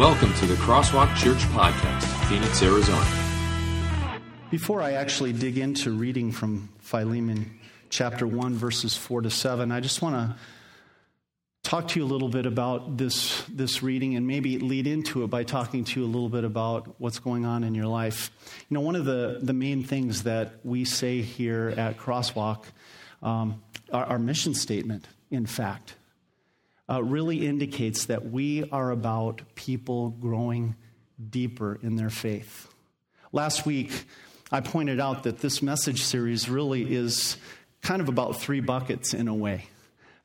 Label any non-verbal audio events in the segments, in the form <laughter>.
Welcome to the Crosswalk Church Podcast, Phoenix, Arizona. Before I actually dig into reading from Philemon chapter 1, verses 4 to 7, I just want to talk to you a little bit about this, this reading and maybe lead into it by talking to you a little bit about what's going on in your life. You know, one of the, the main things that we say here at Crosswalk, um, our, our mission statement, in fact, uh, really indicates that we are about people growing deeper in their faith. Last week, I pointed out that this message series really is kind of about three buckets in a way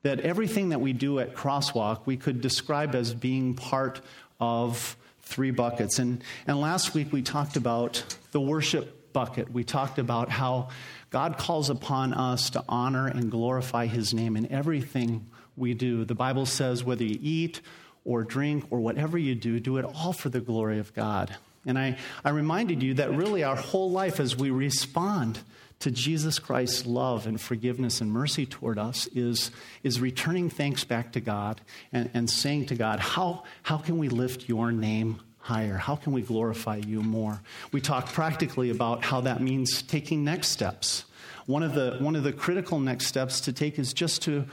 that everything that we do at Crosswalk we could describe as being part of three buckets. And, and last week we talked about the worship bucket. We talked about how God calls upon us to honor and glorify his name in everything we do. The Bible says whether you eat or drink or whatever you do, do it all for the glory of God. And I, I reminded you that really our whole life as we respond to Jesus Christ's love and forgiveness and mercy toward us is, is returning thanks back to God and, and saying to God, how, how can we lift your name higher? How can we glorify you more? We talked practically about how that means taking next steps. One of the, one of the critical next steps to take is just to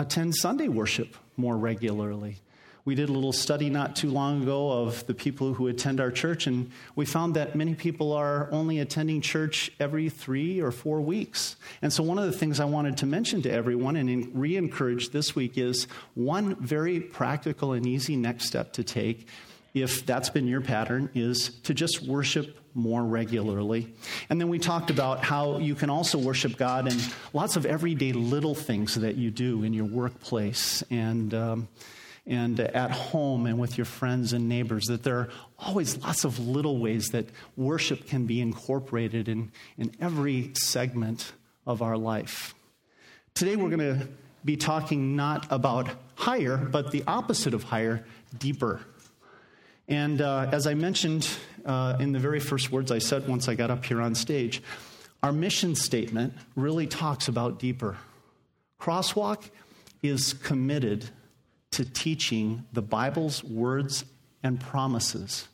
attend Sunday worship more regularly. We did a little study not too long ago of the people who attend our church, and we found that many people are only attending church every three or four weeks. And so, one of the things I wanted to mention to everyone and re encourage this week is one very practical and easy next step to take, if that's been your pattern, is to just worship more regularly. And then we talked about how you can also worship God in lots of everyday little things that you do in your workplace. And. Um, and at home and with your friends and neighbors, that there are always lots of little ways that worship can be incorporated in, in every segment of our life. Today, we're going to be talking not about higher, but the opposite of higher, deeper. And uh, as I mentioned uh, in the very first words I said once I got up here on stage, our mission statement really talks about deeper. Crosswalk is committed to teaching the Bible's words and promises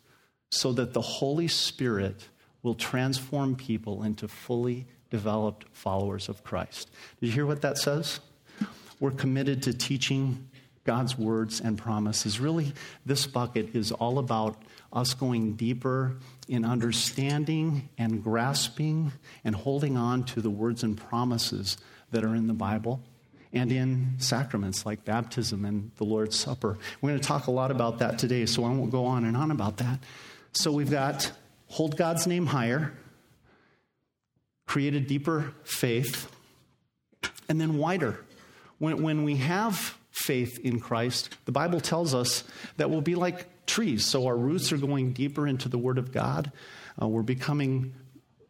so that the Holy Spirit will transform people into fully developed followers of Christ. Did you hear what that says? We're committed to teaching God's words and promises. Really, this bucket is all about us going deeper in understanding and grasping and holding on to the words and promises that are in the Bible and in sacraments like baptism and the Lord's Supper. We're going to talk a lot about that today, so I won't go on and on about that. So we've got hold God's name higher, create a deeper faith, and then wider. When, when we have faith in Christ, the Bible tells us that we'll be like trees. So our roots are going deeper into the Word of God. Uh, we're becoming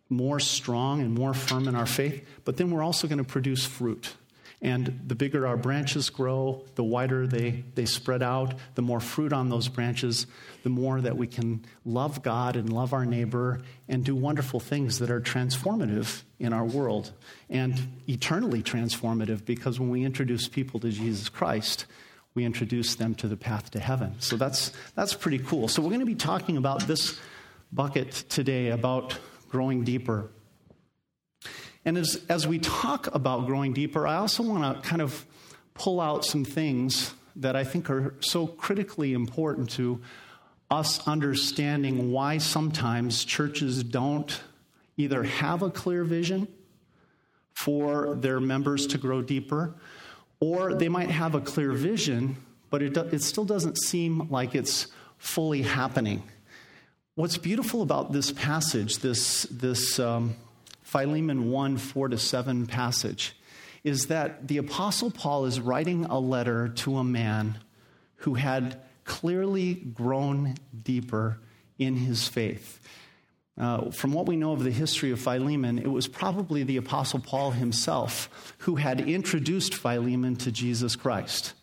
more strong and more firm in our faith, but then we're also going to produce fruit. And the bigger our branches grow, the wider they, they spread out, the more fruit on those branches, the more that we can love God and love our neighbor and do wonderful things that are transformative in our world and eternally transformative because when we introduce people to Jesus Christ, we introduce them to the path to heaven. So that's, that's pretty cool. So we're going to be talking about this bucket today about growing deeper. And as, as we talk about growing deeper, I also want to kind of pull out some things that I think are so critically important to us understanding why sometimes churches don't either have a clear vision for their members to grow deeper, or they might have a clear vision, but it, do, it still doesn't seem like it's fully happening. What's beautiful about this passage, this, this um, Philemon 1 4 to 7 passage is that the Apostle Paul is writing a letter to a man who had clearly grown deeper in his faith. Uh, from what we know of the history of Philemon, it was probably the Apostle Paul himself who had introduced Philemon to Jesus Christ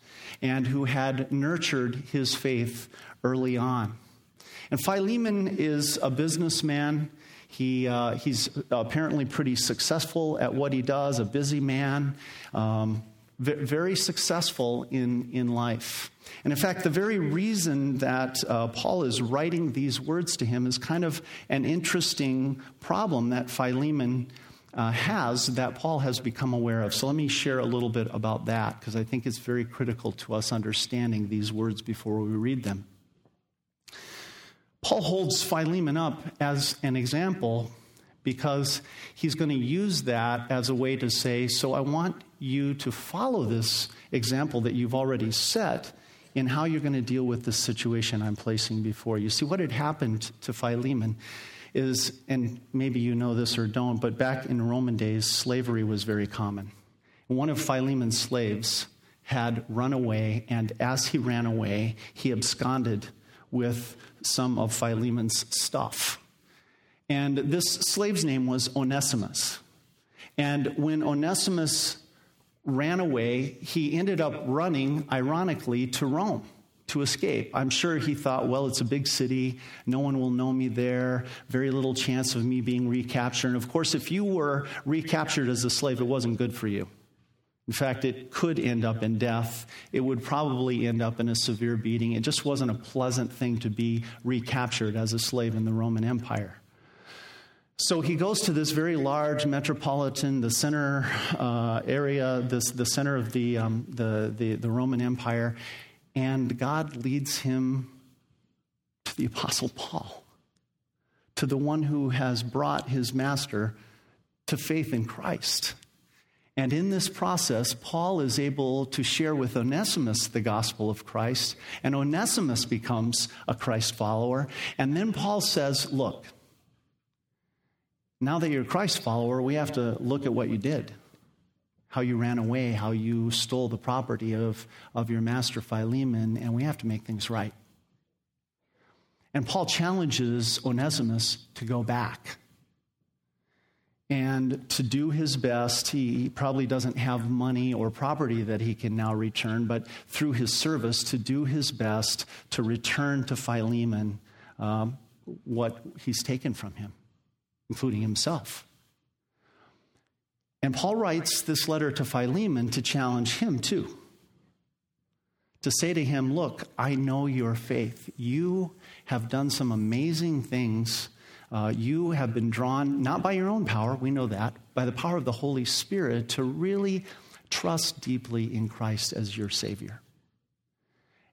and who had nurtured his faith early on. And Philemon is a businessman. He, uh, he's apparently pretty successful at what he does, a busy man. Um, very successful in, in life. And in fact, the very reason that uh, Paul is writing these words to him is kind of an interesting problem that Philemon uh, has that Paul has become aware of. So let me share a little bit about that because I think it's very critical to us understanding these words before we read them. Paul holds Philemon up as an example because he's going to use that as a way to say, So I want you to follow this example that you've already set in how you're going to deal with this situation I'm placing before you. See, what had happened to Philemon is, and maybe you know this or don't, but back in Roman days, slavery was very common. One of Philemon's slaves had run away, and as he ran away, he absconded with some of Philemon's stuff. And this slave's name was Onesimus. And when Onesimus ran away, he ended up running, ironically, to Rome to escape. I'm sure he thought, well, it's a big city. No one will know me there. Very little chance of me being recaptured. And of course, if you were recaptured as a slave, it wasn't good for you. In fact, it could end up in death. It would probably end up in a severe beating. It just wasn't a pleasant thing to be recaptured as a slave in the Roman Empire. So he goes to this very large metropolitan, the center uh, area, this, the center of the, um, the, the, the Roman Empire, and God leads him to the Apostle Paul, to the one who has brought his master to faith in Christ. And in this process, Paul is able to share with Onesimus the gospel of Christ, and Onesimus becomes a Christ follower. And then Paul says, Look, now that you're a Christ follower, we have to look at what you did how you ran away, how you stole the property of, of your master Philemon, and we have to make things right. And Paul challenges Onesimus to go back and to do his best. He probably doesn't have money or property that he can now return, but through his service, to do his best to return to Philemon um, what he's taken from him, including himself. And Paul writes this letter to Philemon to challenge him too. To say to him, Look, I know your faith. You have done some amazing things. Uh, you have been drawn, not by your own power, we know that, by the power of the Holy Spirit, to really trust deeply in Christ as your Savior.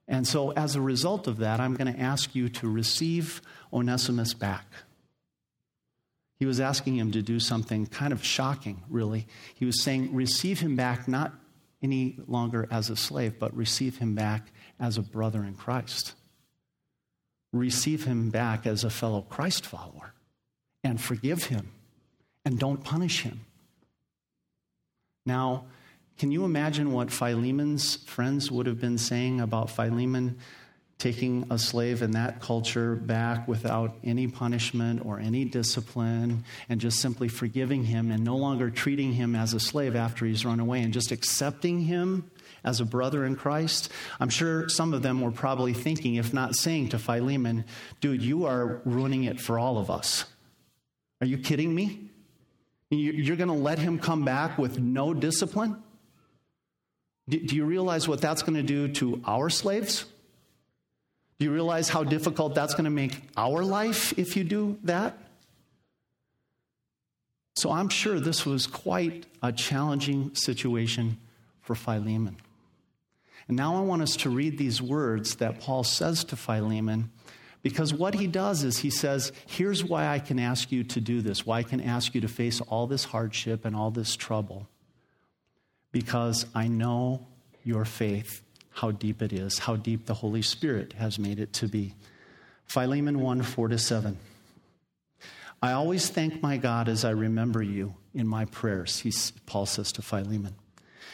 And so, as a result of that, I'm going to ask you to receive Onesimus back. He was asking him to do something kind of shocking, really. He was saying, receive him back not any longer as a slave, but receive him back as a brother in Christ. Receive him back as a fellow Christ follower and forgive him and don't punish him. Now, can you imagine what Philemon's friends would have been saying about Philemon taking a slave in that culture back without any punishment or any discipline and just simply forgiving him and no longer treating him as a slave after he's run away and just accepting him as a brother in Christ. I'm sure some of them were probably thinking, if not saying to Philemon, dude, you are ruining it for all of us. Are you kidding me? You're going to let him come back with no discipline? Do you realize what that's going to do to our slaves? Do you realize how difficult that's going to make our life if you do that? So I'm sure this was quite a challenging situation for Philemon. And now I want us to read these words that Paul says to Philemon because what he does is he says, Here's why I can ask you to do this, why I can ask you to face all this hardship and all this trouble. Because I know your faith how deep it is, how deep the Holy Spirit has made it to be. Philemon 1 4 to 7. I always thank my God as I remember you in my prayers, he, Paul says to Philemon,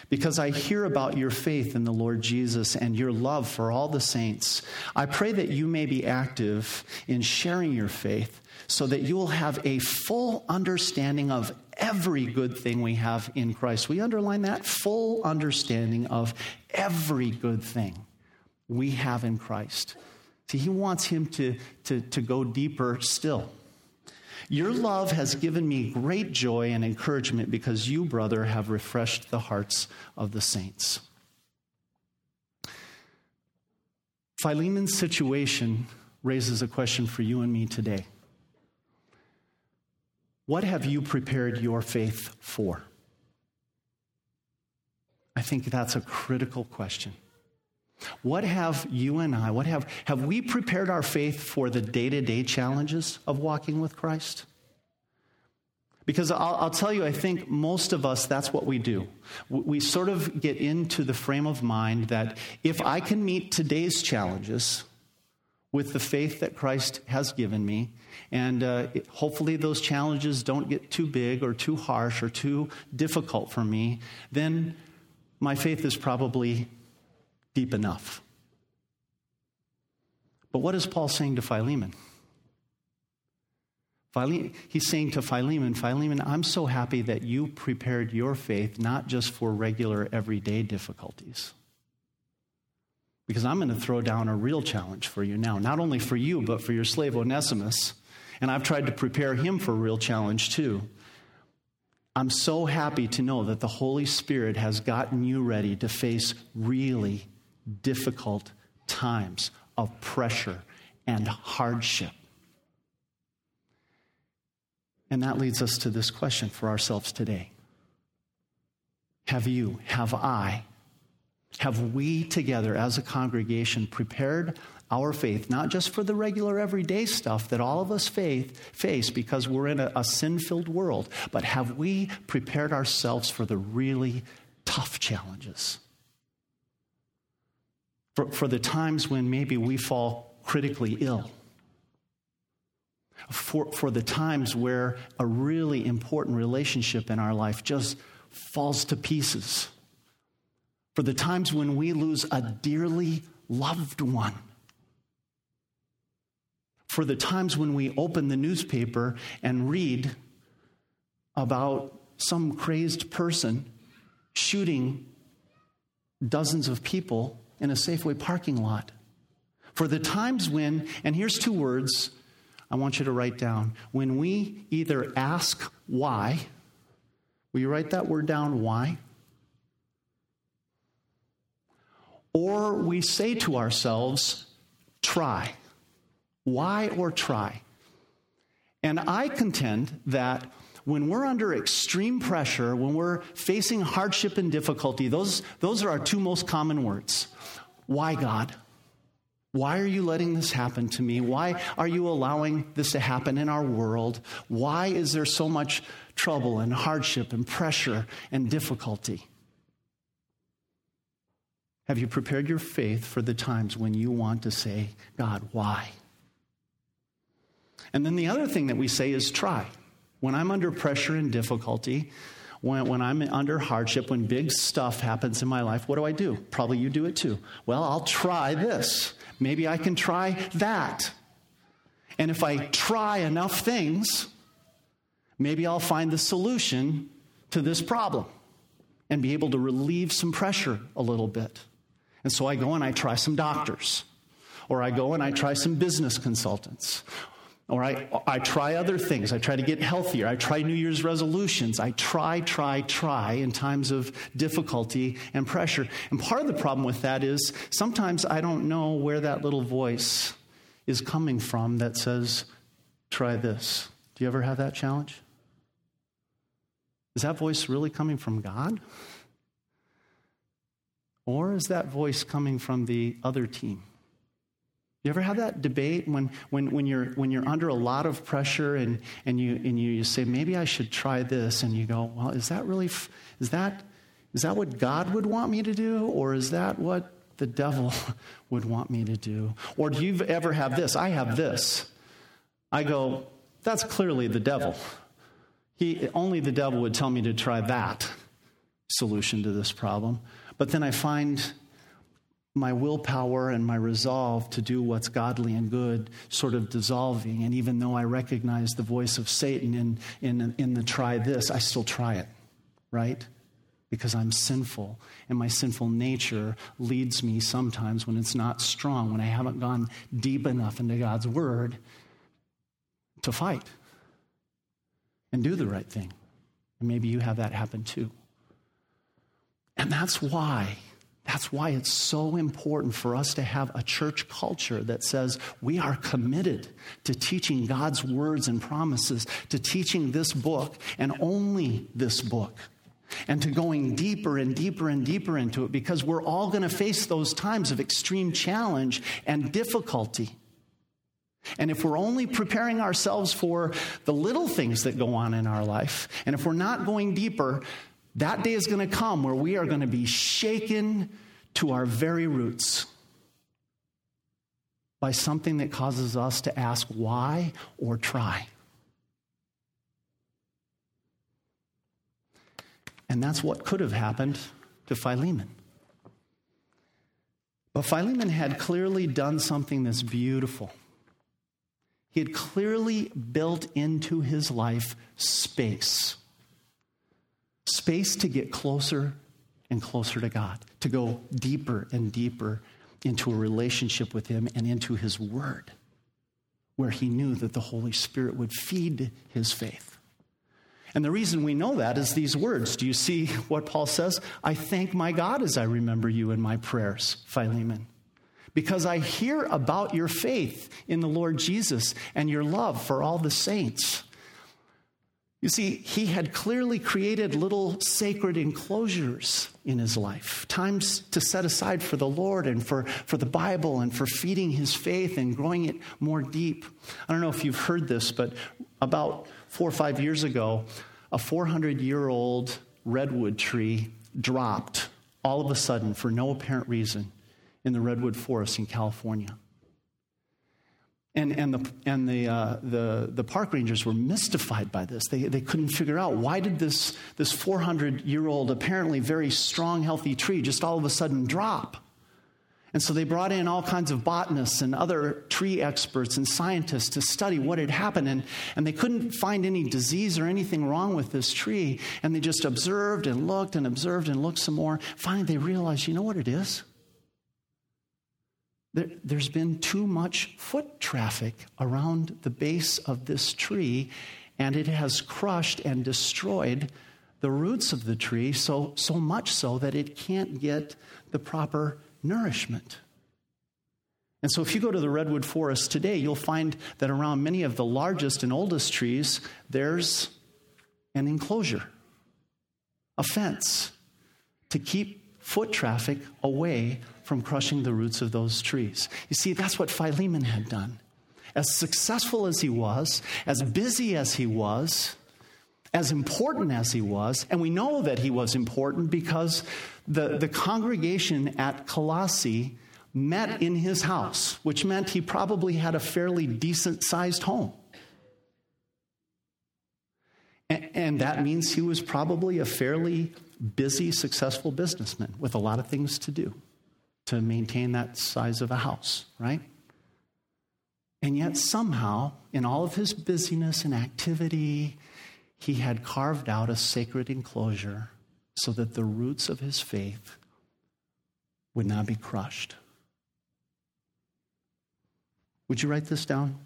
because I hear about your faith in the Lord Jesus and your love for all the saints. I pray that you may be active in sharing your faith so that you will have a full understanding of every good thing we have in Christ. We underline that full understanding of every good thing we have in Christ. See, he wants him to, to, to go deeper still. Your love has given me great joy and encouragement because you, brother, have refreshed the hearts of the saints. Philemon's situation raises a question for you and me today. What have you prepared your faith for? I think that's a critical question. What have you and I, what have, have we prepared our faith for the day to day challenges of walking with Christ? Because I'll, I'll, tell you, I think most of us, that's what we do. We sort of get into the frame of mind that if I can meet today's challenges with the faith that Christ has given me, and uh, hopefully those challenges don't get too big or too harsh or too difficult for me, then my faith is probably deep enough. But what is Paul saying to Philemon? Philemon he's saying to Philemon, Philemon, I'm so happy that you prepared your faith not just for regular everyday difficulties. Because I'm going to throw down a real challenge for you now, not only for you, but for your slave Onesimus. And I've tried to prepare him for a real challenge too. I'm so happy to know that the Holy Spirit has gotten you ready to face really difficult times of pressure and hardship. And that leads us to this question for ourselves today Have you, have I, have we together as a congregation prepared our faith, not just for the regular everyday stuff that all of us faith, face because we're in a, a sin filled world, but have we prepared ourselves for the really tough challenges? For, for the times when maybe we fall critically ill? For, for the times where a really important relationship in our life just falls to pieces? For the times when we lose a dearly loved one? For the times when we open the newspaper and read about some crazed person shooting dozens of people in a Safeway parking lot. For the times when, and here's two words I want you to write down. When we either ask why, will you write that word down, why? Or we say to ourselves, try. Why or try? And I contend that when we're under extreme pressure, when we're facing hardship and difficulty, those, those are our two most common words. Why, God? Why are you letting this happen to me? Why are you allowing this to happen in our world? Why is there so much trouble and hardship and pressure and difficulty? Have you prepared your faith for the times when you want to say, God, why? And then the other thing that we say is try. When I'm under pressure and difficulty, when, when I'm under hardship, when big stuff happens in my life, what do I do? Probably you do it too. Well, I'll try this. Maybe I can try that. And if I try enough things, maybe I'll find the solution to this problem and be able to relieve some pressure a little bit. And so I go and I try some doctors, or I go and I try some business consultants, or I, I try other things. I try to get healthier. I try New Year's resolutions. I try, try, try in times of difficulty and pressure. And part of the problem with that is sometimes I don't know where that little voice is coming from that says, try this. Do you ever have that challenge? Is that voice really coming from God? Or is that voice coming from the other team? You ever have that debate when, when, when, you're, when you're under a lot of pressure and, and, you, and you, you say, maybe I should try this, and you go, well, is that really, is that, is that what God would want me to do, or is that what the devil <laughs> would want me to do? Or do you ever have this? I have this. I go, that's clearly the devil. He, only the devil would tell me to try that solution to this problem. But then I find my willpower and my resolve to do what's godly and good sort of dissolving. And even though I recognize the voice of Satan in, in, in the try this, I still try it, right? Because I'm sinful. And my sinful nature leads me sometimes when it's not strong, when I haven't gone deep enough into God's word to fight. and do the right thing. And maybe you have that happen too. And that's why that's why it's so important for us to have a church culture that says we are committed to teaching God's words and promises, to teaching this book and only this book, and to going deeper and deeper and deeper into it because we're all going to face those times of extreme challenge and difficulty. And if we're only preparing ourselves for the little things that go on in our life, and if we're not going deeper, that day is going to come where we are going to be shaken to our very roots by something that causes us to ask why or try. And that's what could have happened to Philemon. But Philemon had clearly done something that's beautiful. He had clearly built into his life space space to get closer and closer to God, to go deeper and deeper into a relationship with Him and into His Word, where he knew that the Holy Spirit would feed his faith. And the reason we know that is these words. Do you see what Paul says? I thank my God as I remember you in my prayers, Philemon, because I hear about your faith in the Lord Jesus and your love for all the saints. You see, he had clearly created little sacred enclosures in his life, times to set aside for the Lord and for, for the Bible and for feeding his faith and growing it more deep. I don't know if you've heard this, but about four or five years ago, a 400 year old redwood tree dropped all of a sudden for no apparent reason in the redwood forest in California. And, and, the, and the, uh, the, the park rangers were mystified by this. They, they couldn't figure out why did this, this 400 year old, apparently very strong, healthy tree just all of a sudden drop? And so they brought in all kinds of botanists and other tree experts and scientists to study what had happened. And, and they couldn't find any disease or anything wrong with this tree. And they just observed and looked and observed and looked some more. Finally, they realized you know what it is? There, has been too much foot traffic around the base of this tree, and it has crushed and destroyed the roots of the tree so, so much so that it can't get the proper nourishment. And so, if you go to the redwood forest today, you'll find that around many of the largest and oldest trees, there's an enclosure, a fence to keep foot traffic away from crushing the roots of those trees. You see, that's what Philemon had done. As successful as he was, as busy as he was, as important as he was, and we know that he was important because the, the congregation at Colossae met in his house, which meant he probably had a fairly decent sized home. And, and that means he was probably a fairly busy, successful businessman with a lot of things to do to maintain that size of a house, right? And yet, somehow, in all of his busyness and activity, he had carved out a sacred enclosure so that the roots of his faith would not be crushed. Would you write this down?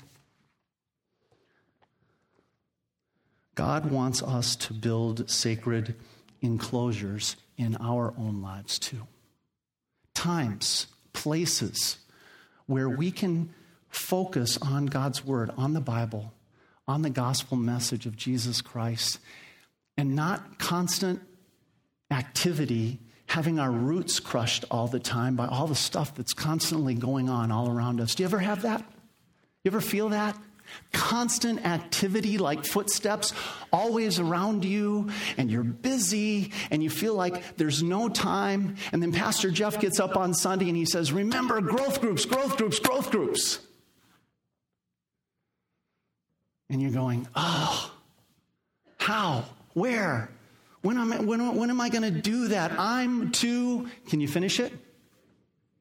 God wants us to build sacred enclosures in our own lives too. Times, places where we can focus on God's Word, on the Bible, on the gospel message of Jesus Christ, and not constant activity having our roots crushed all the time by all the stuff that's constantly going on all around us. Do you ever have that? You ever feel that? Constant activity like footsteps always around you, and you're busy, and you feel like there's no time. And then Pastor Jeff gets up on Sunday and he says, Remember, growth groups, growth groups, growth groups. And you're going, Oh, how? Where? When am, when, when am I going to do that? I'm too, can you finish it?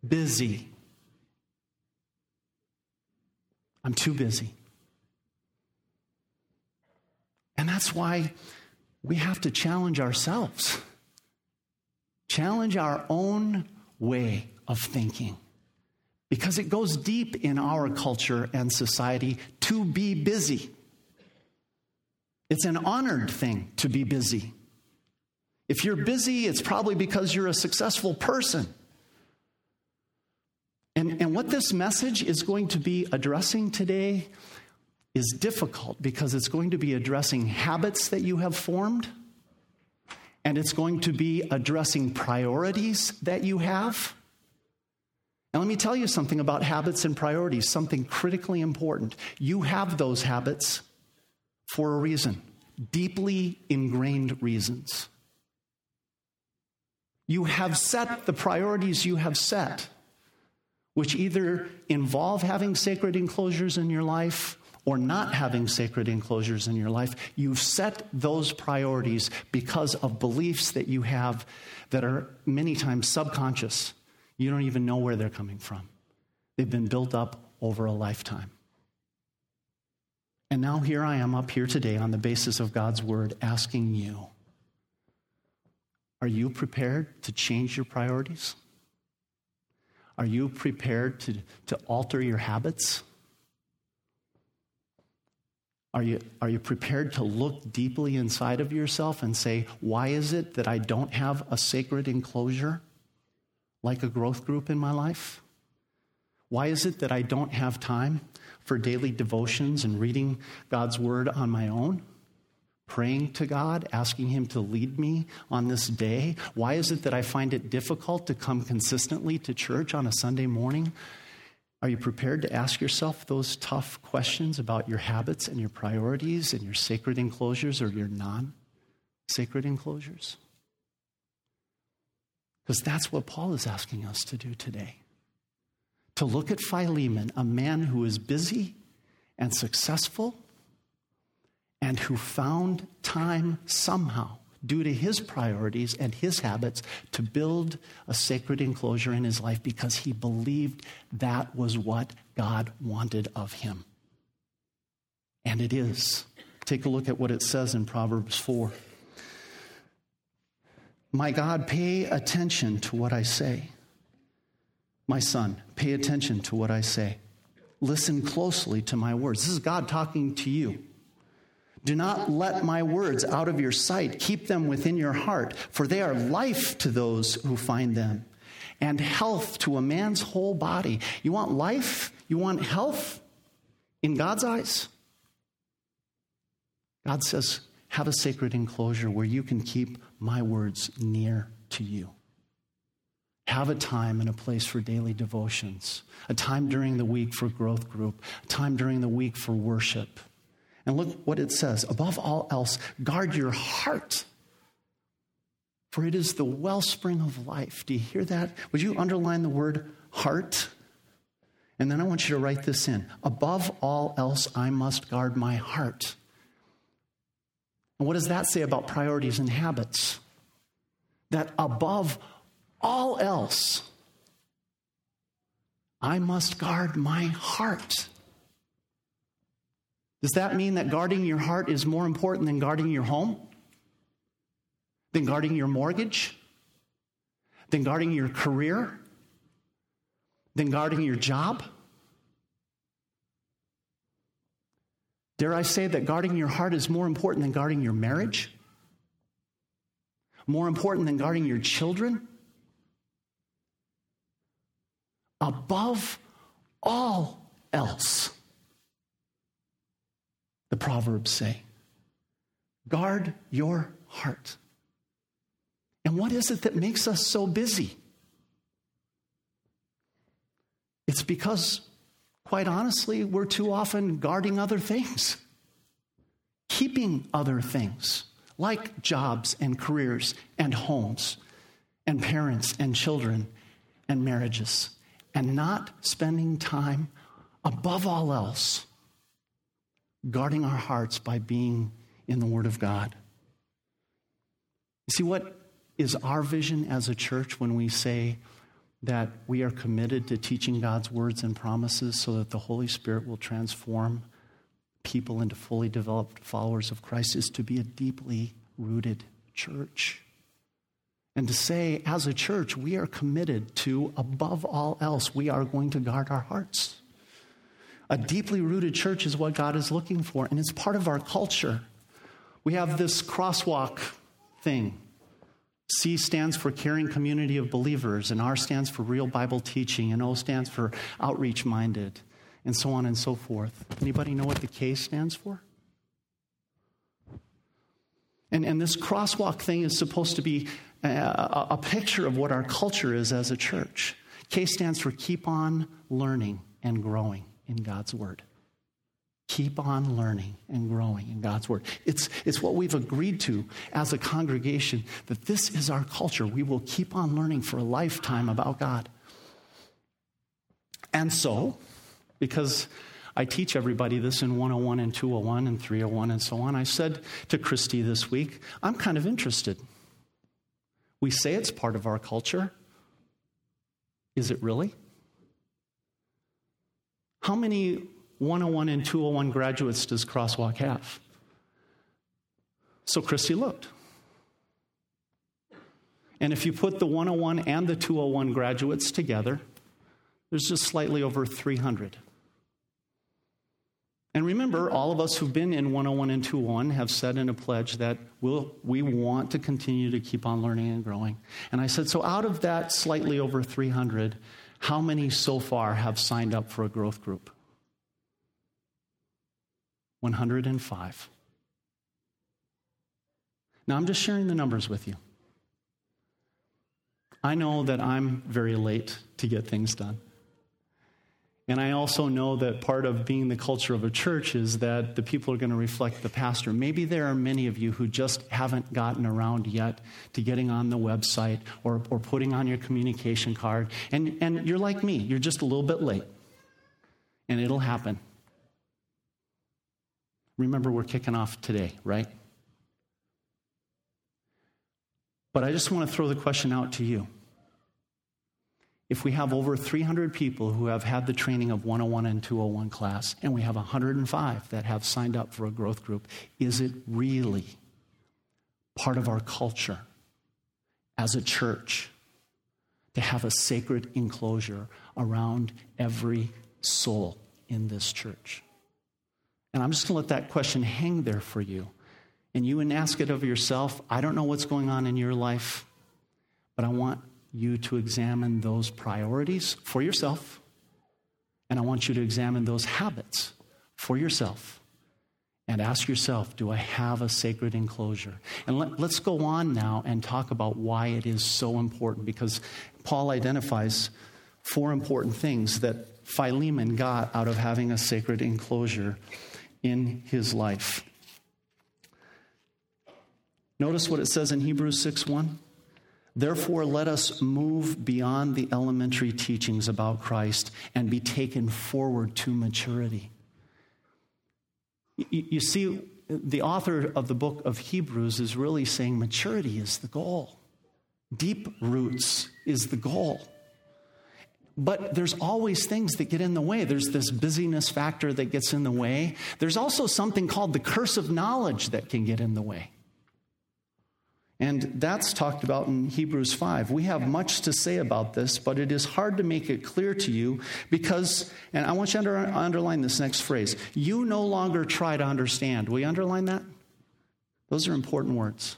Busy. I'm too busy. And that's why we have to challenge ourselves, challenge our own way of thinking. Because it goes deep in our culture and society to be busy. It's an honored thing to be busy. If you're busy, it's probably because you're a successful person. And, and what this message is going to be addressing today is difficult because it's going to be addressing habits that you have formed, and it's going to be addressing priorities that you have. And let me tell you something about habits and priorities, something critically important. You have those habits for a reason, deeply ingrained reasons. You have set the priorities you have set, which either involve having sacred enclosures in your life or not having sacred enclosures in your life. You've set those priorities because of beliefs that you have that are many times subconscious. You don't even know where they're coming from. They've been built up over a lifetime. And now here I am up here today on the basis of God's word asking you are you prepared to change your priorities? Are you prepared to, to alter your habits? Are you, are you prepared to look deeply inside of yourself and say, why is it that I don't have a sacred enclosure like a growth group in my life? Why is it that I don't have time for daily devotions and reading God's word on my own? praying to God, asking Him to lead me on this day? Why is it that I find it difficult to come consistently to church on a Sunday morning? Are you prepared to ask yourself those tough questions about your habits and your priorities and your sacred enclosures or your non sacred enclosures? Because that's what Paul is asking us to do today. To look at Philemon, a man who is busy and successful and who found time somehow, due to his priorities and his habits, to build a sacred enclosure in his life because he believed that was what God wanted of him. And it is. Take a look at what it says in Proverbs 4. My God, pay attention to what I say. My son, pay attention to what I say. Listen closely to my words. This is God talking to you. Do not let my words out of your sight. Keep them within your heart, for they are life to those who find them and health to a man's whole body. You want life? You want health in God's eyes? God says, have a sacred enclosure where you can keep my words near to you. Have a time and a place for daily devotions, a time during the week for growth group, a time during the week for worship and look what it says above all else, guard your heart, for it is the wellspring of life. Do you hear that? Would you underline the word heart? And then I want you to write this in. Above all else, I must guard my heart. And what does that say about priorities and habits? That above all else, I must guard my heart. Does that mean that guarding your heart is more important than guarding your home? Than guarding your mortgage? Than guarding your career? Than guarding your job? Dare I say that guarding your heart is more important than guarding your marriage? More important than guarding your children? Above all else the Proverbs say. Guard your heart. And what is it that makes us so busy? It's because, quite honestly, we're too often guarding other things, keeping other things, like jobs and careers and homes and parents and children and marriages, and not spending time above all else guarding our hearts by being in the Word of God. You see, what is our vision as a church when we say that we are committed to teaching God's words and promises so that the Holy Spirit will transform people into fully developed followers of Christ is to be a deeply rooted church. And to say, as a church, we are committed to, above all else, we are going to guard our hearts. A deeply rooted church is what God is looking for, and it's part of our culture. We have this crosswalk thing. C stands for caring community of believers, and R stands for real Bible teaching, and O stands for outreach minded, and so on and so forth. Anybody know what the K stands for? And, and this crosswalk thing is supposed to be uh, a, a picture of what our culture is as a church. K stands for keep on learning and growing in God's Word. Keep on learning and growing in God's Word. It's, it's what we've agreed to as a congregation that this is our culture. We will keep on learning for a lifetime about God. And so, because I teach everybody this in 101 and 201 and 301 and so on, I said to Christy this week, I'm kind of interested. We say it's part of our culture. Is it really? How many 101 and 201 graduates does Crosswalk have? So Christy looked. And if you put the 101 and the 201 graduates together, there's just slightly over 300. And remember, all of us who've been in 101 and 201 have said in a pledge that we'll, we want to continue to keep on learning and growing. And I said, so out of that slightly over 300, how many so far have signed up for a growth group? 105. Now, I'm just sharing the numbers with you. I know that I'm very late to get things done. And I also know that part of being the culture of a church is that the people are going to reflect the pastor. Maybe there are many of you who just haven't gotten around yet to getting on the website or, or putting on your communication card. And, and you're like me, you're just a little bit late. And it'll happen. Remember, we're kicking off today, right? But I just want to throw the question out to you if we have over 300 people who have had the training of 101 and 201 class, and we have 105 that have signed up for a growth group, is it really part of our culture as a church to have a sacred enclosure around every soul in this church? And I'm just going to let that question hang there for you. And you and ask it of yourself. I don't know what's going on in your life, but I want you to examine those priorities for yourself, and I want you to examine those habits for yourself. And ask yourself, do I have a sacred enclosure? And let, us go on now and talk about why it is so important because Paul identifies four important things that Philemon got out of having a sacred enclosure in his life. Notice what it says in Hebrews 6 1. Therefore, let us move beyond the elementary teachings about Christ and be taken forward to maturity. You see, the author of the book of Hebrews is really saying maturity is the goal, deep roots is the goal. But there's always things that get in the way. There's this busyness factor that gets in the way. There's also something called the curse of knowledge that can get in the way. And that's talked about in Hebrews 5. We have much to say about this, but it is hard to make it clear to you because, and I want you to underline this next phrase you no longer try to understand. You underline that? Those are important words.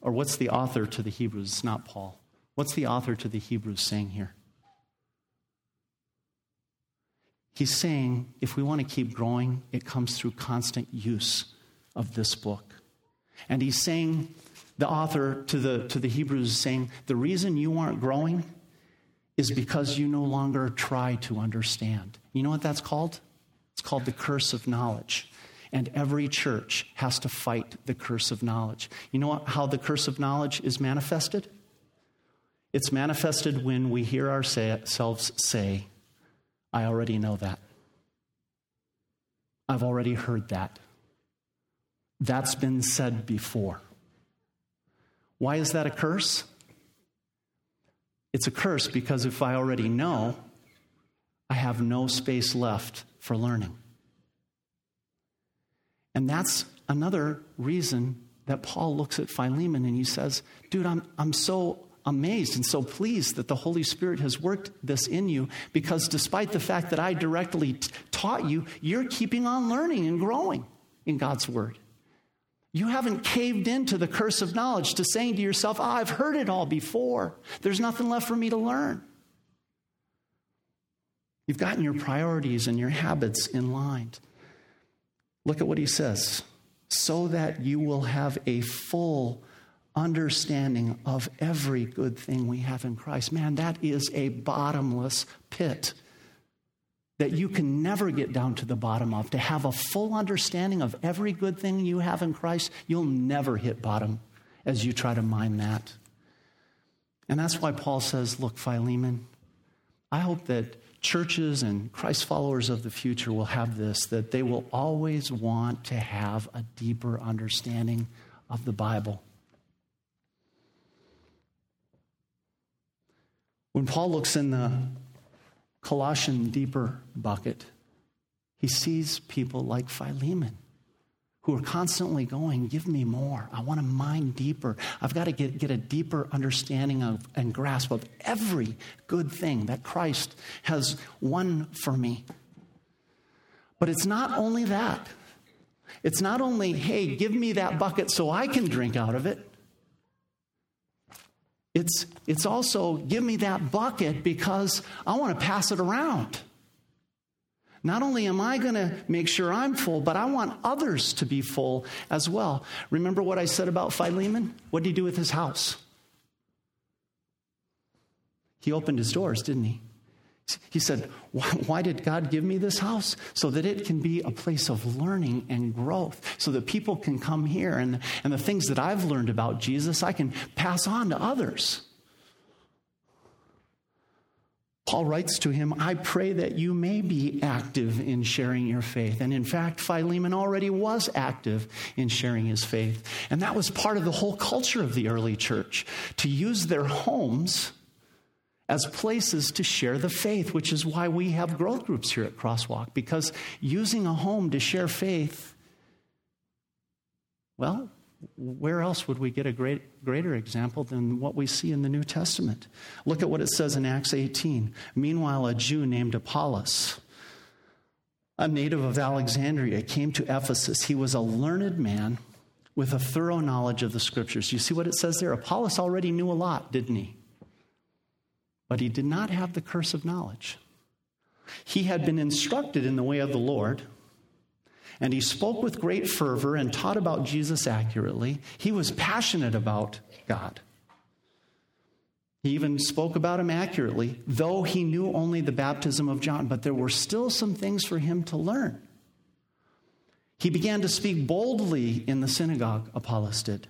Or what's the author to the Hebrews? It's not Paul. What's the author to the Hebrews saying here? He's saying if we want to keep growing, it comes through constant use of this book. And he's saying, the author to the, to the Hebrews is saying, the reason you aren't growing is because you no longer try to understand. You know what that's called? It's called the curse of knowledge. And every church has to fight the curse of knowledge. You know how the curse of knowledge is manifested? It's manifested when we hear ourselves say, I already know that. I've already heard that. That's been said before. Why is that a curse? It's a curse because if I already know, I have no space left for learning. And that's another reason that Paul looks at Philemon and he says, Dude, I'm, I'm so amazed and so pleased that the Holy Spirit has worked this in you because despite the fact that I directly t- taught you, you're keeping on learning and growing in God's Word. You haven't caved into the curse of knowledge to saying to yourself, oh, I've heard it all before. There's nothing left for me to learn. You've gotten your priorities and your habits in line. Look at what he says so that you will have a full understanding of every good thing we have in Christ. Man, that is a bottomless pit that you can never get down to the bottom of. To have a full understanding of every good thing you have in Christ, you'll never hit bottom as you try to mine that. And that's why Paul says, Look, Philemon, I hope that churches and Christ followers of the future will have this that they will always want to have a deeper understanding of the Bible. When Paul looks in the Colossian deeper bucket, he sees people like Philemon who are constantly going, Give me more. I want to mine deeper. I've got to get, get a deeper understanding of and grasp of every good thing that Christ has won for me. But it's not only that. It's not only, hey, give me that bucket so I can drink out of it. It's, it's also give me that bucket because I want to pass it around. Not only am I going to make sure I'm full, but I want others to be full as well. Remember what I said about Philemon? What did he do with his house? He opened his doors, didn't he? He said, why, why, did God give me this house? So that it can be a place of learning and growth, so that people can come here and, and the things that I've learned about Jesus, I can pass on to others. Paul writes to him, I pray that you may be active in sharing your faith. And in fact, Philemon already was active in sharing his faith. And that was part of the whole culture of the early church to use their homes as places to share the faith, which is why we have growth groups here at Crosswalk, because using a home to share faith, well, where else would we get a great, greater example than what we see in the New Testament? Look at what it says in Acts 18. Meanwhile, a Jew named Apollos, a native of Alexandria, came to Ephesus. He was a learned man with a thorough knowledge of the scriptures. You see what it says there? Apollos already knew a lot, didn't he? But he did not have the curse of knowledge. He had been instructed in the way of the Lord, and he spoke with great fervor and taught about Jesus accurately. He was passionate about God. He even spoke about him accurately, though he knew only the baptism of John, but there were still some things for him to learn. He began to speak boldly in the synagogue, Apollos did.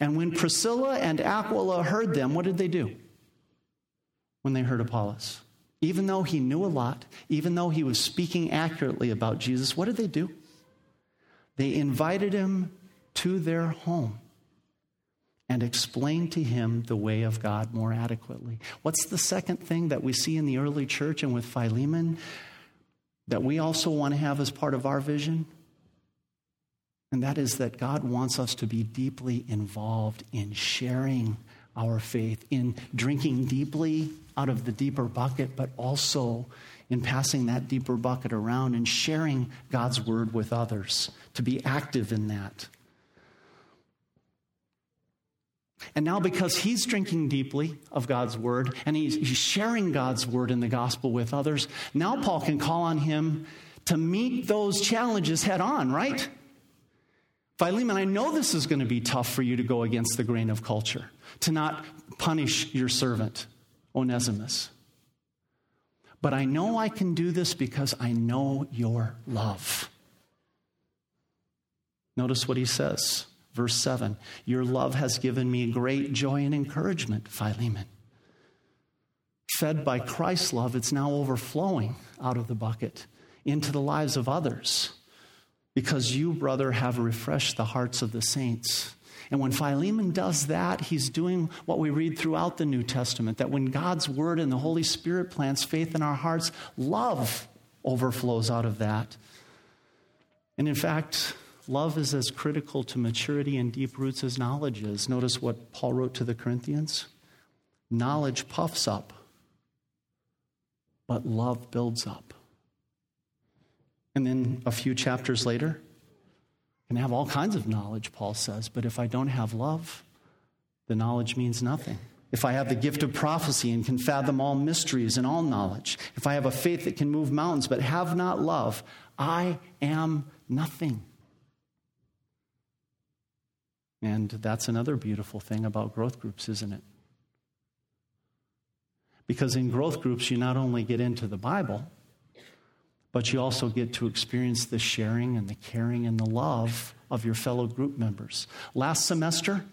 And when Priscilla and Aquila heard them, what did they do? when they heard Apollos. Even though he knew a lot, even though he was speaking accurately about Jesus, what did they do? They invited him to their home and explained to him the way of God more adequately. What's the second thing that we see in the early church and with Philemon that we also want to have as part of our vision? And that is that God wants us to be deeply involved in sharing our faith, in drinking deeply out of the deeper bucket, but also in passing that deeper bucket around and sharing God's word with others, to be active in that. And now, because he's drinking deeply of God's word and he's, sharing God's word in the gospel with others, now Paul can call on him to meet those challenges head on, right? Philemon, I know this is going to be tough for you to go against the grain of culture, to not punish your servant, Onesimus. But I know I can do this because I know your love. Notice what he says, verse 7 Your love has given me great joy and encouragement, Philemon. Fed by Christ's love, it's now overflowing out of the bucket into the lives of others because you, brother, have refreshed the hearts of the saints. And when Philemon does that, he's doing what we read throughout the New Testament that when God's word and the Holy Spirit plants faith in our hearts, love overflows out of that. And in fact, love is as critical to maturity and deep roots as knowledge is. Notice what Paul wrote to the Corinthians knowledge puffs up, but love builds up. And then a few chapters later, I can have all kinds of knowledge, Paul says, but if I don't have love, the knowledge means nothing. If I have the gift of prophecy and can fathom all mysteries and all knowledge, if I have a faith that can move mountains but have not love, I am nothing. And that's another beautiful thing about growth groups, isn't it? Because in growth groups, you not only get into the Bible, but you also get to experience the sharing and the caring and the love of your fellow group members. Last semester,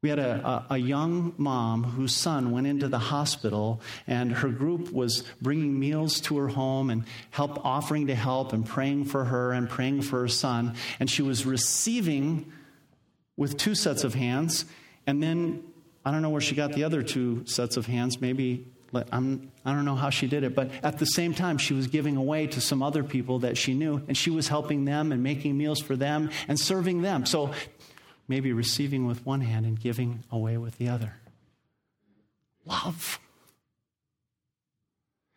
we had a, a, a, young mom whose son went into the hospital, and her group was bringing meals to her home and help, offering to help and praying for her and praying for her son. And she was receiving with two sets of hands, and then I don't know where she got the other two sets of hands. Maybe I'm, I don't know how she did it, but at the same time, she was giving away to some other people that she knew, and she was helping them and making meals for them and serving them. So maybe receiving with one hand and giving away with the other. Love.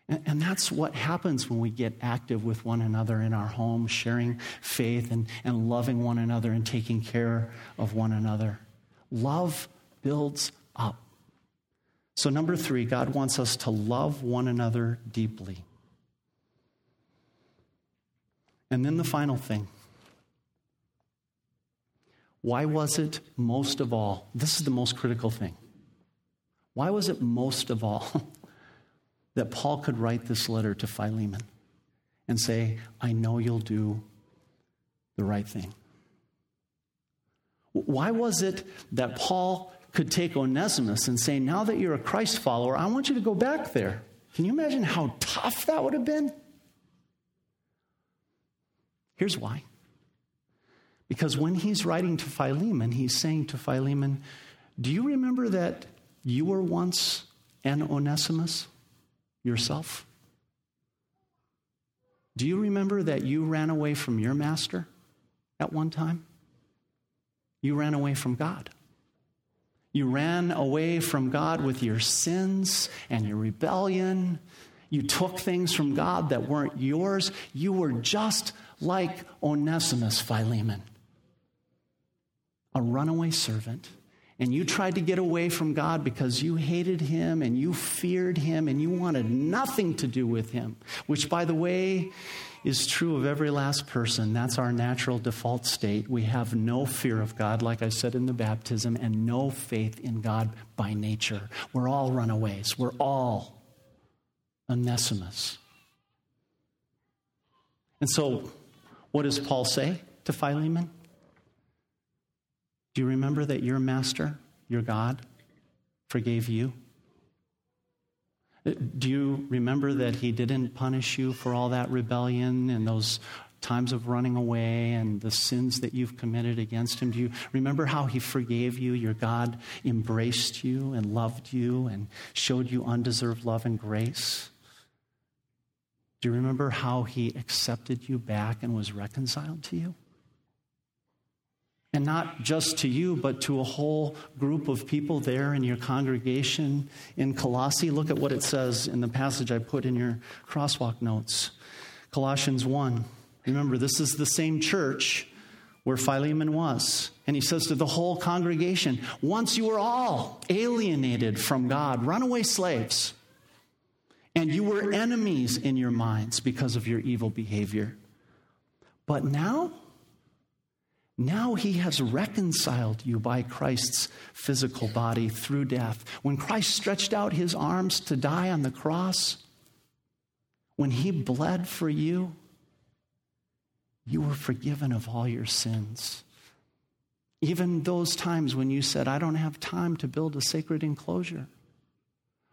And, and, that's what happens when we get active with one another in our home, sharing faith and, and loving one another and taking care of one another. Love builds up. So, number three, God wants us to love one another deeply. And then the final thing. Why was it most of all? This is the most critical thing. Why was it most of all <laughs> that Paul could write this letter to Philemon and say, I know you'll do the right thing? Why was it that Paul could take Onesimus and say, Now that you're a Christ follower, I want you to go back there. Can you imagine how tough that would have been? Here's why. Because when he's writing to Philemon, he's saying to Philemon, Do you remember that you were once an Onesimus yourself? Do you remember that you ran away from your master at one time? You ran away from God. You ran away from God with your sins and your rebellion. You took things from God that weren't yours. You were just like Onesimus, Philemon, a runaway servant. And you tried to get away from God because you hated him and you feared him and you wanted nothing to do with him, which, by the way, is true of every last person. That's our natural default state. We have no fear of God, like I said in the baptism, and no faith in God by nature. We're all runaways. We're all Onesimus. And so, what does Paul say to Philemon? Do you remember that your master, your God, forgave you? Do you remember that he didn't punish you for all that rebellion and those times of running away and the sins that you've committed against him? Do you remember how he forgave you? Your God embraced you and loved you and showed you undeserved love and grace? Do you remember how he accepted you back and was reconciled to you? And not just to you, but to a whole group of people there in your congregation in Colossae. Look at what it says in the passage I put in your crosswalk notes. Colossians 1. Remember, this is the same church where Philemon was. And he says to the whole congregation, Once you were all alienated from God, runaway slaves, and you were enemies in your minds because of your evil behavior. But now, now he has reconciled you by Christ's physical body through death. When Christ stretched out his arms to die on the cross, when he bled for you, you were forgiven of all your sins. Even those times when you said, I don't have time to build a sacred enclosure,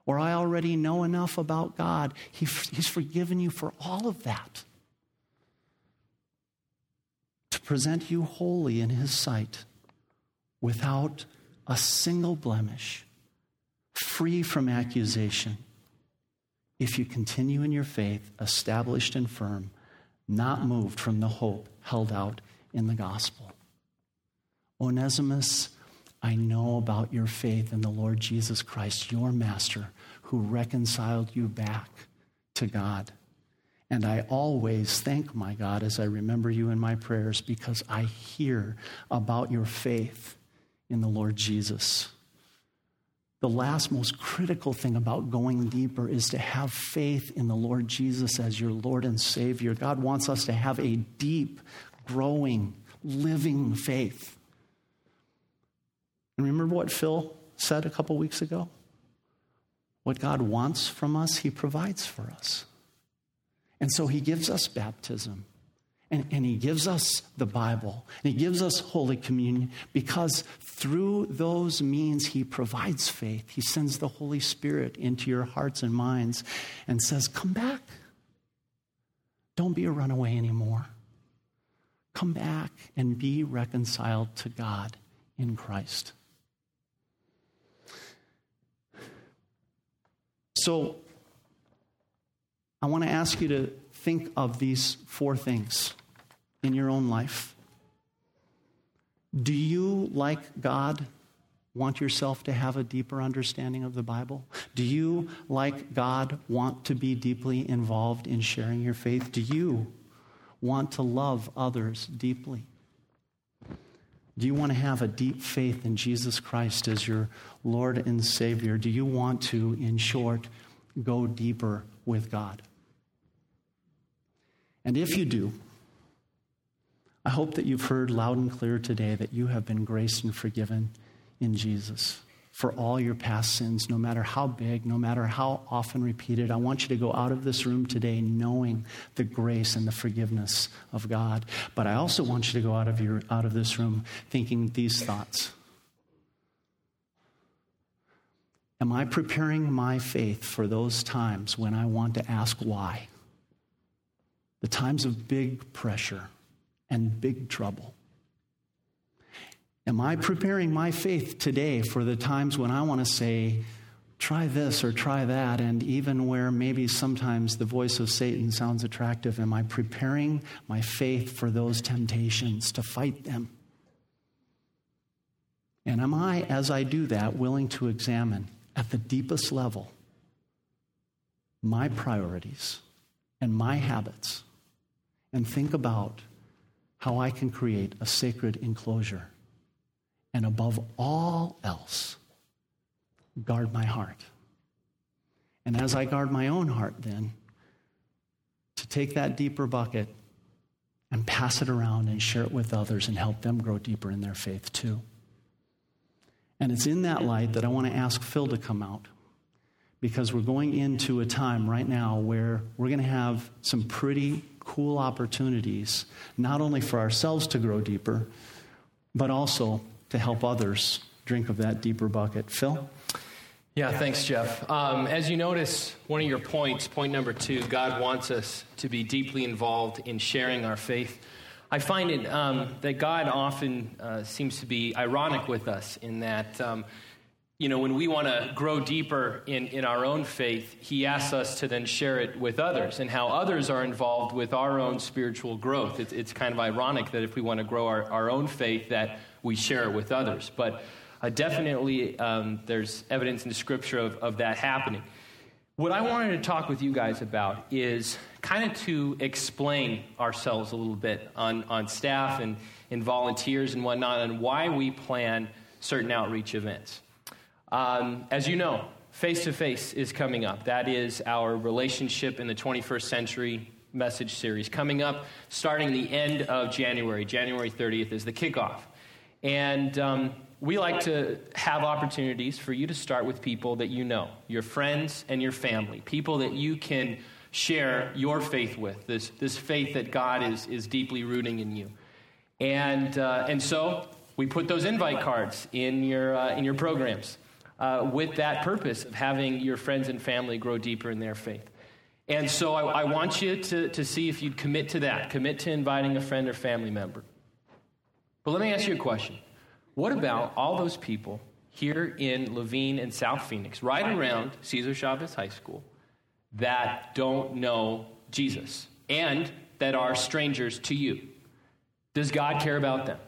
or I already know enough about God, he, He's forgiven you for all of that present you holy in His sight, without a single blemish, free from accusation, if you continue in your faith, established and firm, not moved from the hope held out in the gospel. Onesimus, I know about your faith in the Lord Jesus Christ, your master, who reconciled you back to God. And I always thank my God as I remember you in my prayers because I hear about your faith in the Lord Jesus. The last most critical thing about going deeper is to have faith in the Lord Jesus as your Lord and Savior. God wants us to have a deep, growing, living faith. And remember what Phil said a couple weeks ago? What God wants from us, He provides for us. And so He gives us baptism. And, and, he gives us the Bible, and he gives us Holy Communion because through those means he provides faith. He sends the Holy Spirit into your hearts and minds and says, Come back. Don't be a runaway anymore. Come back and be reconciled to God in Christ. So, I want to ask you to think of these four things in your own life? Do you, like God, want yourself to have a deeper understanding of the Bible? Do you, like God, want to be deeply involved in sharing your faith? Do you want to love others deeply? Do you want to have a deep faith in Jesus Christ as your Lord and Savior? Do you want to, in short, go deeper with God? And if you do, I hope that you've heard loud and clear today that you have been graced and forgiven in Jesus for all your past sins, no matter how big, no matter how often repeated. I want you to go out of this room today knowing the grace and the forgiveness of God. But I also want you to go out of, your, out of this room thinking these thoughts Am I preparing my faith for those times when I want to ask why? The times of big pressure and big trouble. Am I preparing my faith today for the times when I want to say, try this or try that, and even where maybe sometimes the voice of Satan sounds attractive? Am I preparing my faith for those temptations to fight them? And am I, as I do that, willing to examine at the deepest level my priorities and my habits and think about how I can create a sacred enclosure. And above all else, guard my heart. And as I guard my own heart, then, to take that deeper bucket and pass it around and share it with others and help them grow deeper in their faith too. And it's in that light that I want to ask Phil to come out because we're going into a time right now where we're going to have some pretty cool opportunities, not only for ourselves to grow deeper, but also to help others drink of that deeper bucket. Phil? Yeah, thanks, Jeff. Um, as you notice, one of your points, point number two, God wants us to be deeply involved in sharing our faith. I find it um, that God often uh, seems to be ironic with us in that um, you know, when we want to grow deeper in, in our own faith, he asks us to then share it with others and how others are involved with our own spiritual growth. It's, it's kind of ironic that if we want to grow our, our own faith, that we share it with others. But uh, definitely, um, there's evidence in the scripture of, of that happening. What I wanted to talk with you guys about is kind of to explain ourselves a little bit on, on staff and, and volunteers and whatnot, and why we plan certain outreach events. Um, as you know, face to face is coming up. That is our relationship in the 21st century message series coming up starting the end of January. January 30th is the kickoff. And um, we like to have opportunities for you to start with people that you know, your friends and your family, people that you can share your faith with, this, this faith that God is, is deeply rooting in you. And, uh, and so we put those invite cards in your, uh, in your programs uh, with that purpose of having your friends and family grow deeper in their faith. And so I, I want you to, to see if you'd commit to that, commit to inviting a friend or family member. But let me ask you a question What about all those people here in Laveen and South Phoenix, right around Cesar Chavez High School, that don't know Jesus and that are strangers to you? Does God care about them?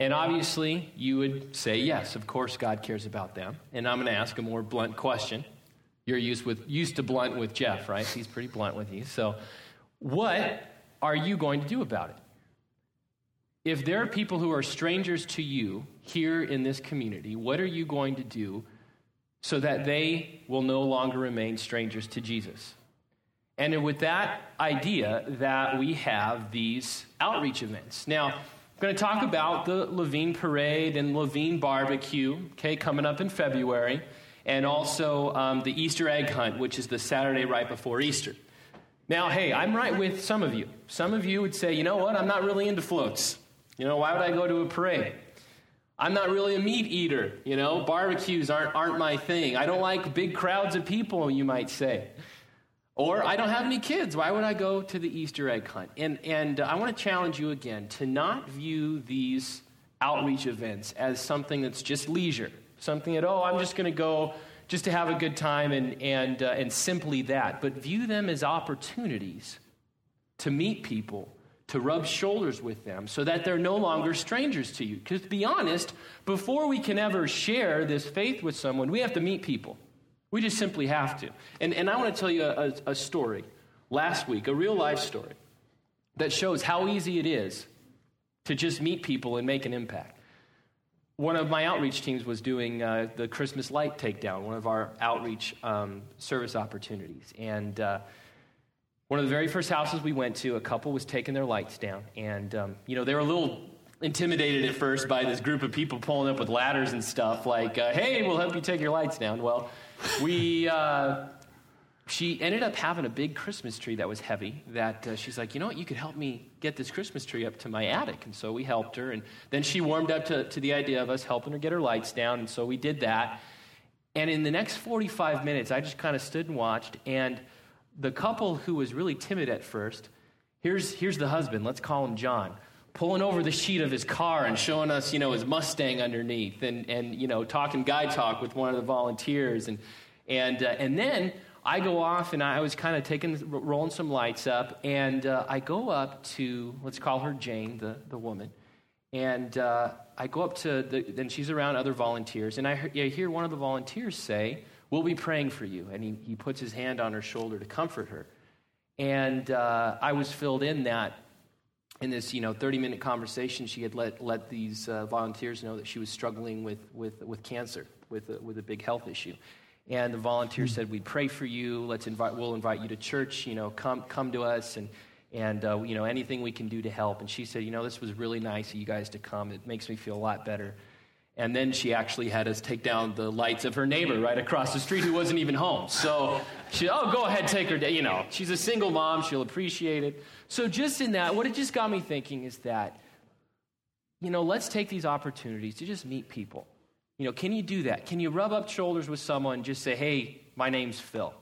And obviously, you would say, yes, of course, God cares about them. And I'm going to ask a more blunt question. You're used, with, used to blunt with Jeff, right? He's pretty blunt with you. So, what are you going to do about it? If there are people who are strangers to you here in this community, what are you going to do so that they will no longer remain strangers to Jesus? And with that idea that we have these outreach events. Now, I'm going to talk about the Laveen Parade and Laveen Barbecue, okay, coming up in February, and also um, the Easter Egg Hunt, which is the Saturday right before Easter. Now, hey, I'm right with some of you. Some of you would say, you know what, I'm not really into floats. You know, why would I go to a parade? I'm not really a meat eater. You know, barbecues aren't, aren't my thing. I don't like big crowds of people, you might say. Or I don't have any kids. Why would I go to the Easter egg hunt? And, and uh, I want to challenge you again to not view these outreach events as something that's just leisure, something that, oh, I'm just going to go just to have a good time and, and, uh, and simply that. But view them as opportunities to meet people, to rub shoulders with them so that they're no longer strangers to you. Because to be honest, before we can ever share this faith with someone, we have to meet people. We just simply have to. And, and I want to tell you a, a story last week, a real life story, that shows how easy it is to just meet people and make an impact. One of my outreach teams was doing uh, the Christmas light takedown, one of our outreach um, service opportunities. And uh, one of the very first houses we went to, a couple was taking their lights down. And, um, you know, they were a little intimidated at first by this group of people pulling up with ladders and stuff, like, uh, hey, we'll help you take your lights down. Well, we, uh, she ended up having a big Christmas tree that was heavy. That uh, she's like, you know what, you could help me get this Christmas tree up to my attic. And so we helped her. And then she warmed up to, to the idea of us helping her get her lights down. And so we did that. And in the next 45 minutes, I just kind of stood and watched. And the couple who was really timid at first, here's, here's the husband, let's call him John pulling over the sheet of his car and showing us, you know, his Mustang underneath and, and you know, talking guy talk with one of the volunteers. And, and, uh, and then I go off and I was kind of taking, rolling some lights up. And uh, I go up to, let's call her Jane, the, the woman. And uh, I go up to, the, then she's around other volunteers. And I I hear one of the volunteers say, We'll be praying for you. And he, he puts his hand on her shoulder to comfort her. And uh, I was filled in that in this you know 30 minute conversation she had let, let these uh, volunteers know that she was struggling with, with, with cancer with a, with a big health issue. And the volunteers said we'd pray for you. Let's invite we'll invite you to church you know come come to us and and uh, you know anything we can do to help. And she said you know this was really nice of you guys to come. It makes me feel a lot better. And then she actually had us take down the lights of her neighbor right across the street who wasn't even home. So she oh go ahead take her you know she's a single mom she'll appreciate it so, just in that, what it just got me thinking is that, you know, let's take these opportunities to just meet people. You know, can you do that? Can you rub up shoulders with someone just say, hey, my name's Phil?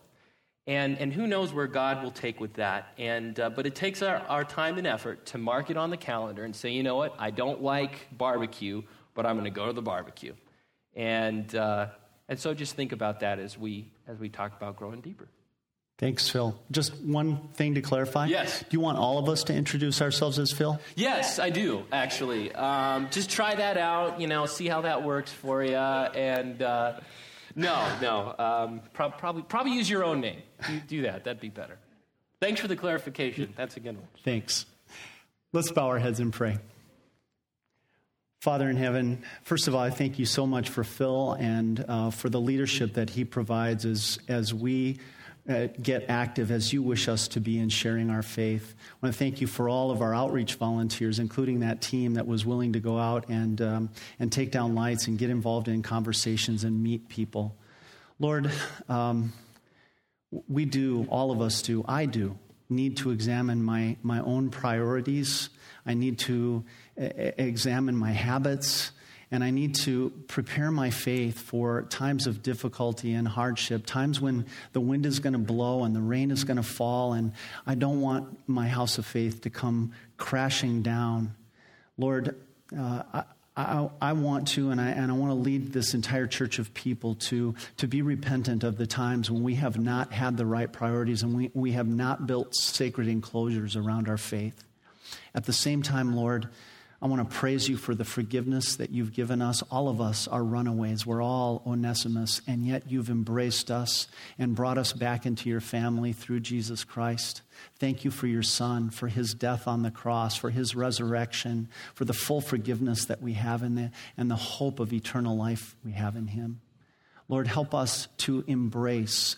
And, and who knows where God will take with that. And, uh, but it takes our, our time and effort to mark it on the calendar and say, you know what, I don't like barbecue, but I'm going to go to the barbecue. And, uh, and so just think about that as we, as we talk about growing deeper. Thanks, Phil. Just one thing to clarify. Yes. Do you want all of us to introduce ourselves as Phil? Yes, I do, actually. Um, just try that out, you know, see how that works for you. And uh, no, no, um, pro- probably, probably use your own name. Do, do that, that'd be better. Thanks for the clarification. That's a good one. Thanks. Let's bow our heads and pray. Father in heaven, first of all, I thank you so much for Phil and uh, for the leadership that he provides as, as we uh, get active as you wish us to be in sharing our faith. I want to thank you for all of our outreach volunteers, including that team that was willing to go out and, um, and take down lights and get involved in conversations and meet people. Lord, um, we do, all of us do, I do, need to examine my, my own priorities. I need to examine my habits and I need to prepare my faith for times of difficulty and hardship, times when the wind is going to blow and the rain is going to fall, and I don't want my house of faith to come crashing down. Lord, uh, I, I, want to, and I, and I want to lead this entire church of people to, to be repentant of the times when we have not had the right priorities and we, we have not built sacred enclosures around our faith. At the same time, Lord, I want to praise you for the forgiveness that you've given us. All of us are runaways. We're all Onesimus, and yet you've embraced us and brought us back into your family through Jesus Christ. Thank you for your Son, for his death on the cross, for his resurrection, for the full forgiveness that we have in it, and the hope of eternal life we have in him. Lord, help us to embrace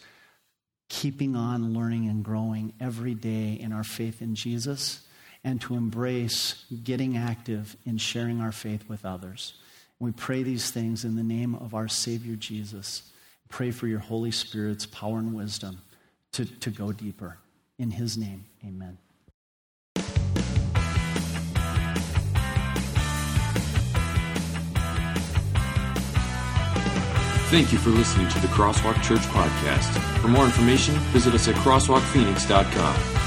keeping on learning and growing every day in our faith in Jesus and to embrace getting active in sharing our faith with others. We pray these things in the name of our Savior Jesus. Pray for your Holy Spirit's power and wisdom to, to go deeper. In his name, amen. Thank you for listening to the Crosswalk Church podcast. For more information, visit us at crosswalkphoenix.com.